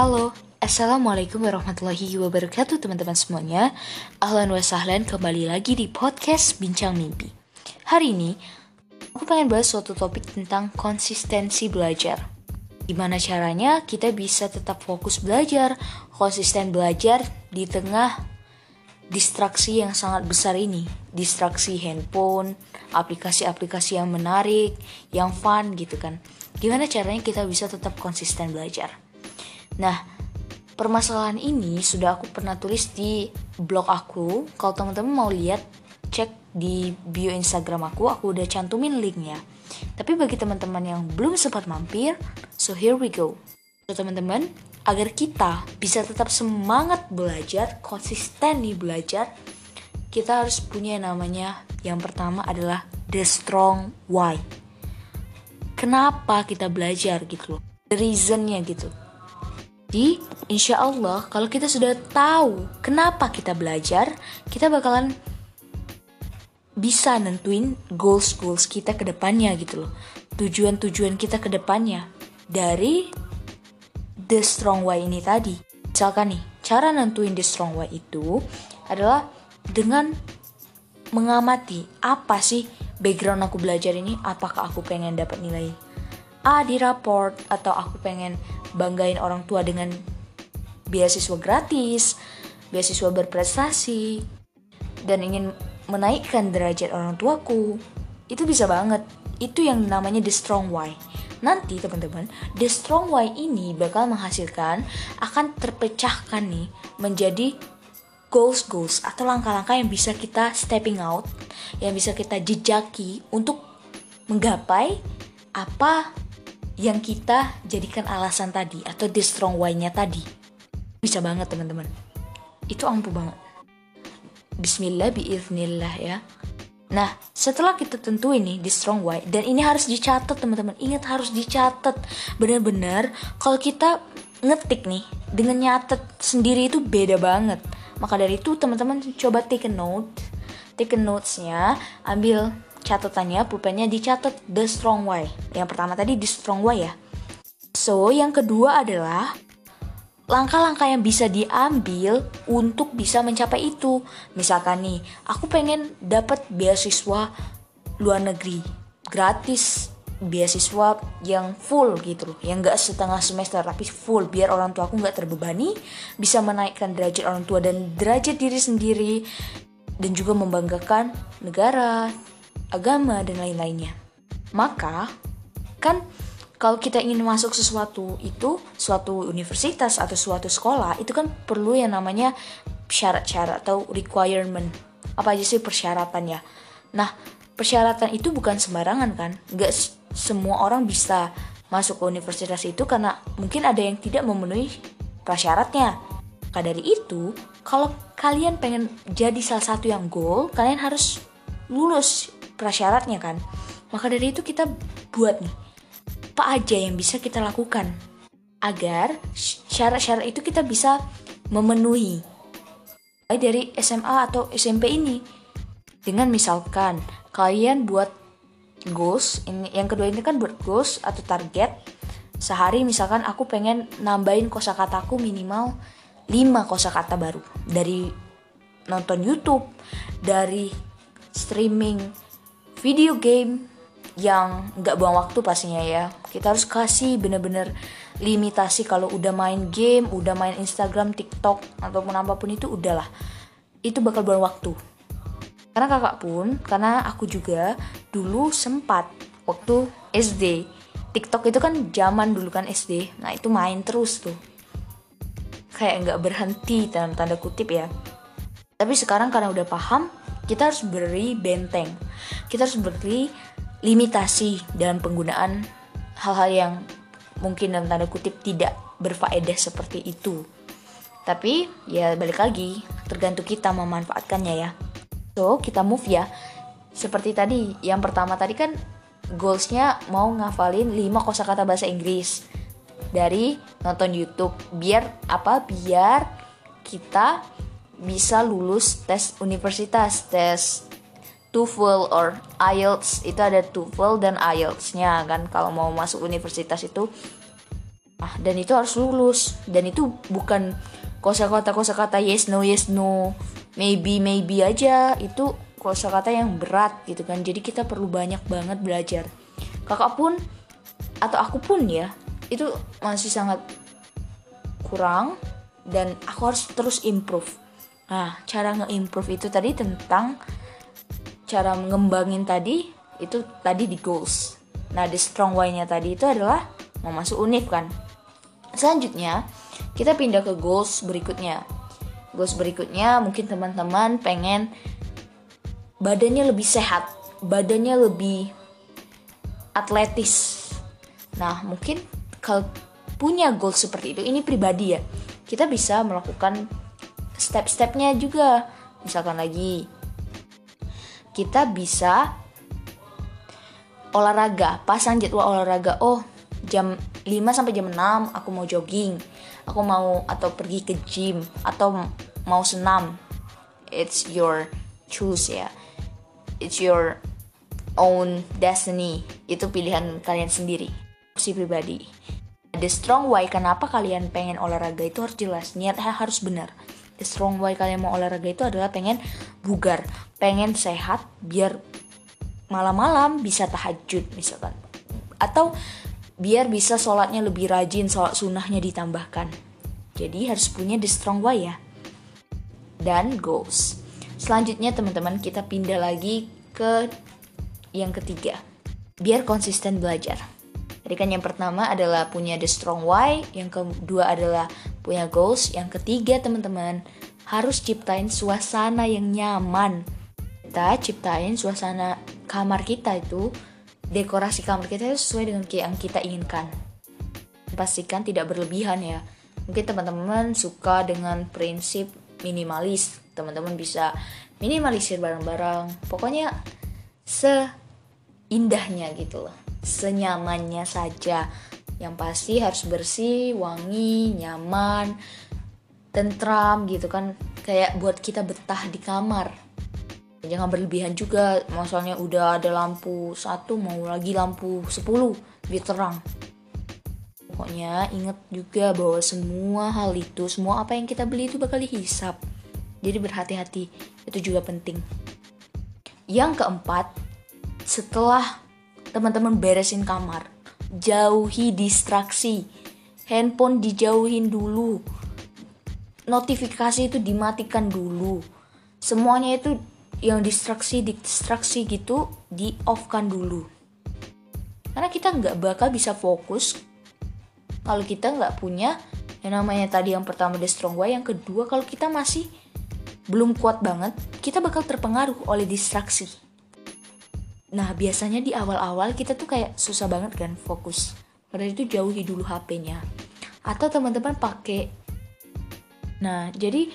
Halo, Assalamualaikum warahmatullahi wabarakatuh teman-teman semuanya. Ahlan wa sahlan kembali lagi di podcast Bincang Mimpi. Hari ini, aku pengen bahas suatu topik tentang konsistensi belajar. Gimana caranya kita bisa tetap fokus belajar, konsisten belajar di tengah distraksi yang sangat besar ini. Distraksi handphone, aplikasi-aplikasi yang menarik, yang fun gitu kan. Gimana caranya kita bisa tetap konsisten belajar Nah, permasalahan ini sudah aku pernah tulis di blog aku. Kalau teman-teman mau lihat, cek di bio Instagram aku, aku udah cantumin linknya. Tapi bagi teman-teman yang belum sempat mampir, so here we go. So teman-teman, agar kita bisa tetap semangat belajar, konsisten nih belajar, kita harus punya namanya yang pertama adalah the strong why. Kenapa kita belajar gitu loh? The reasonnya gitu. Jadi, insya Allah, kalau kita sudah tahu kenapa kita belajar, kita bakalan bisa nentuin goals-goals kita ke depannya gitu loh. Tujuan-tujuan kita ke depannya dari the strong why ini tadi. Misalkan nih, cara nentuin the strong why itu adalah dengan mengamati apa sih background aku belajar ini, apakah aku pengen dapat nilai A di raport atau aku pengen banggain orang tua dengan beasiswa gratis, beasiswa berprestasi, dan ingin menaikkan derajat orang tuaku, itu bisa banget. Itu yang namanya the strong why. Nanti teman-teman, the strong why ini bakal menghasilkan akan terpecahkan nih menjadi goals goals atau langkah-langkah yang bisa kita stepping out, yang bisa kita jejaki untuk menggapai apa yang kita jadikan alasan tadi atau the strong why-nya tadi. Bisa banget teman-teman. Itu ampuh banget. Bismillah biiznillah ya. Nah, setelah kita tentu ini di strong why dan ini harus dicatat teman-teman. Ingat harus dicatat. Benar-benar kalau kita ngetik nih dengan nyatet sendiri itu beda banget. Maka dari itu teman-teman coba take a note. Take a notes-nya, ambil catatannya pulpennya dicatat the strong way. Yang pertama tadi the strong way ya. So, yang kedua adalah langkah-langkah yang bisa diambil untuk bisa mencapai itu. Misalkan nih, aku pengen dapat beasiswa luar negeri gratis beasiswa yang full gitu loh yang gak setengah semester tapi full biar orang tua aku gak terbebani bisa menaikkan derajat orang tua dan derajat diri sendiri dan juga membanggakan negara agama, dan lain-lainnya. Maka, kan kalau kita ingin masuk sesuatu itu, suatu universitas atau suatu sekolah, itu kan perlu yang namanya syarat-syarat atau requirement. Apa aja sih persyaratannya? Nah, persyaratan itu bukan sembarangan kan? Nggak semua orang bisa masuk ke universitas itu karena mungkin ada yang tidak memenuhi prasyaratnya. Maka dari itu, kalau kalian pengen jadi salah satu yang goal, kalian harus lulus prasyaratnya kan. Maka dari itu kita buat nih, apa aja yang bisa kita lakukan agar syarat-syarat itu kita bisa memenuhi dari SMA atau SMP ini. Dengan misalkan kalian buat goals, ini yang kedua ini kan buat goals atau target. Sehari misalkan aku pengen nambahin kosakataku minimal 5 kosakata baru dari nonton YouTube, dari streaming video game yang nggak buang waktu pastinya ya. Kita harus kasih bener-bener limitasi kalau udah main game udah main Instagram TikTok ataupun apa pun itu udahlah. Itu bakal buang waktu. Karena kakak pun karena aku juga dulu sempat waktu SD TikTok itu kan zaman dulu kan SD nah itu main terus tuh. Kayak nggak berhenti dalam tanda kutip ya. Tapi sekarang karena udah paham kita harus beri benteng kita harus beri limitasi dalam penggunaan hal-hal yang mungkin dalam tanda kutip tidak berfaedah seperti itu. Tapi ya balik lagi tergantung kita memanfaatkannya ya. So kita move ya. Seperti tadi yang pertama tadi kan goalsnya mau ngafalin 5 kosakata bahasa Inggris dari nonton YouTube. Biar apa? Biar kita bisa lulus tes universitas, tes TOEFL or IELTS itu ada TOEFL dan IELTS-nya kan? Kalau mau masuk universitas itu. Nah, dan itu harus lulus. Dan itu bukan kosakata kosakata yes no yes no. Maybe maybe aja. Itu kosakata yang berat gitu kan? Jadi kita perlu banyak banget belajar. Kakak pun atau aku pun ya itu masih sangat kurang dan aku harus terus improve. Nah cara nge-improve itu tadi tentang cara mengembangin tadi itu tadi di goals nah the strong why-nya tadi itu adalah mau masuk univ kan Selanjutnya, kita pindah ke goals berikutnya. Goals berikutnya mungkin teman-teman pengen badannya lebih sehat, badannya lebih atletis. Nah, mungkin kalau punya goals seperti itu, ini pribadi ya, kita bisa melakukan step-stepnya juga. Misalkan lagi, kita bisa olahraga, pasang jadwal olahraga. Oh, jam 5 sampai jam 6 aku mau jogging. Aku mau atau pergi ke gym atau mau senam. It's your choose ya. It's your own destiny. Itu pilihan kalian sendiri. Si pribadi. The strong why kenapa kalian pengen olahraga itu harus jelas. Niatnya harus benar strong why kalian mau olahraga itu adalah pengen bugar pengen sehat biar malam-malam bisa tahajud misalkan atau biar bisa sholatnya lebih rajin, sholat sunnahnya ditambahkan. Jadi harus punya the strong why ya. Dan goals. Selanjutnya teman-teman kita pindah lagi ke yang ketiga. Biar konsisten belajar. Tadi kan yang pertama adalah punya the strong why, yang kedua adalah punya goals, yang ketiga teman-teman harus ciptain suasana yang nyaman. Kita ciptain suasana kamar kita itu dekorasi kamar kita itu sesuai dengan yang kita inginkan. Pastikan tidak berlebihan ya. Mungkin teman-teman suka dengan prinsip minimalis. Teman-teman bisa minimalisir barang-barang. Pokoknya seindahnya gitu loh. Senyamannya saja. Yang pasti harus bersih, wangi, nyaman, tentram gitu kan. Kayak buat kita betah di kamar jangan berlebihan juga masalahnya udah ada lampu satu mau lagi lampu 10 biar terang pokoknya ingat juga bahwa semua hal itu semua apa yang kita beli itu bakal dihisap jadi berhati-hati itu juga penting yang keempat setelah teman-teman beresin kamar. Jauhi distraksi. Handphone dijauhin dulu. Notifikasi itu dimatikan dulu. Semuanya itu yang distraksi distraksi gitu di off kan dulu. Karena kita nggak bakal bisa fokus kalau kita nggak punya yang namanya tadi yang pertama the strong way. Yang kedua kalau kita masih belum kuat banget kita bakal terpengaruh oleh distraksi nah biasanya di awal-awal kita tuh kayak susah banget kan fokus padahal itu jauhi dulu HP-nya atau teman-teman pakai nah jadi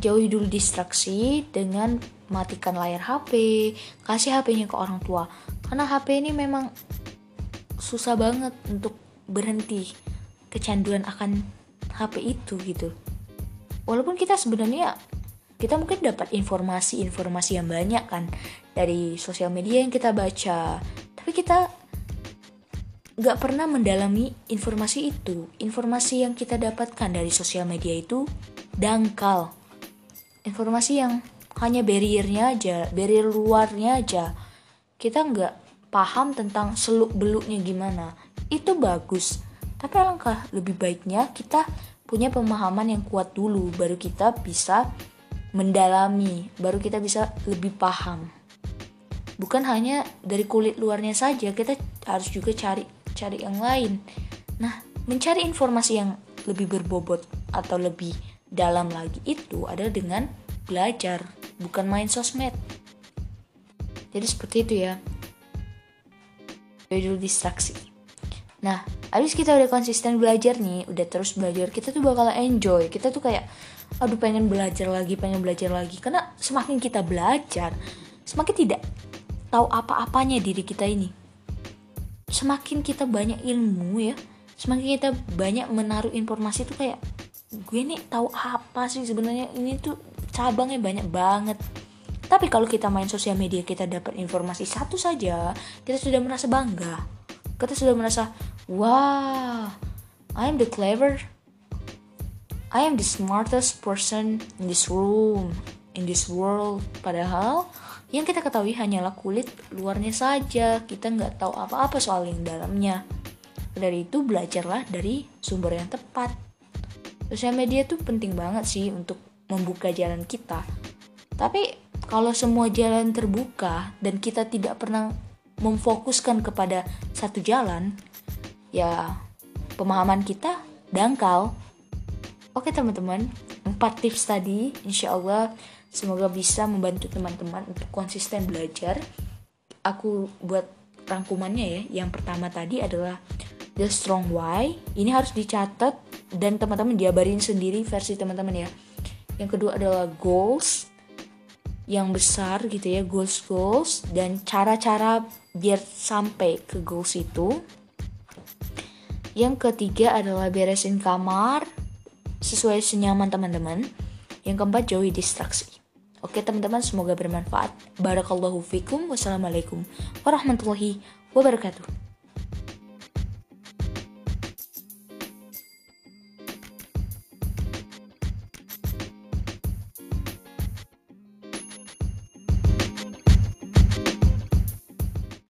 jauhi dulu distraksi dengan matikan layar HP, kasih HP-nya ke orang tua. Karena HP ini memang susah banget untuk berhenti kecanduan akan HP itu gitu. Walaupun kita sebenarnya kita mungkin dapat informasi-informasi yang banyak kan dari sosial media yang kita baca, tapi kita nggak pernah mendalami informasi itu. Informasi yang kita dapatkan dari sosial media itu dangkal. Informasi yang hanya barriernya aja barrier luarnya aja kita nggak paham tentang seluk beluknya gimana itu bagus tapi alangkah lebih baiknya kita punya pemahaman yang kuat dulu baru kita bisa mendalami baru kita bisa lebih paham. Bukan hanya dari kulit luarnya saja kita harus juga cari cari yang lain. Nah mencari informasi yang lebih berbobot atau lebih dalam lagi itu adalah dengan belajar bukan main sosmed. Jadi seperti itu ya. Dulu distraksi. Nah abis kita udah konsisten belajar nih udah terus belajar kita tuh bakal enjoy. Kita tuh kayak aduh pengen belajar lagi pengen belajar lagi. Karena semakin kita belajar semakin tidak tahu apa-apanya diri kita ini. Semakin kita banyak ilmu ya semakin kita banyak menaruh informasi tuh kayak gue nih tahu apa sih sebenarnya? Ini tuh cabangnya banyak banget. Tapi kalau kita main sosial media kita dapat informasi satu saja kita sudah merasa bangga. Kita sudah merasa wah I am the clever I am the smartest person in this room in this world. Padahal yang kita ketahui hanyalah kulit luarnya saja. Kita nggak tahu apa-apa soal yang dalamnya. Dari itu belajarlah dari sumber yang tepat. Sosial media tuh penting banget sih untuk membuka jalan kita. Tapi kalau semua jalan terbuka dan kita tidak pernah memfokuskan kepada satu jalan ya pemahaman kita dangkal oke teman-teman empat tips tadi insya Allah Semoga bisa membantu teman-teman untuk konsisten belajar. Aku buat rangkumannya ya. Yang pertama tadi adalah the strong why. Ini harus dicatat dan teman-teman diabarin sendiri versi teman-teman ya. Yang kedua adalah goals yang besar gitu ya, goals goals dan cara-cara biar sampai ke goals itu. Yang ketiga adalah beresin kamar sesuai senyaman teman-teman. Yang keempat jauhi distraksi. Oke teman-teman semoga bermanfaat. Barakallahu fikum. Wassalamualaikum warahmatullahi wabarakatuh.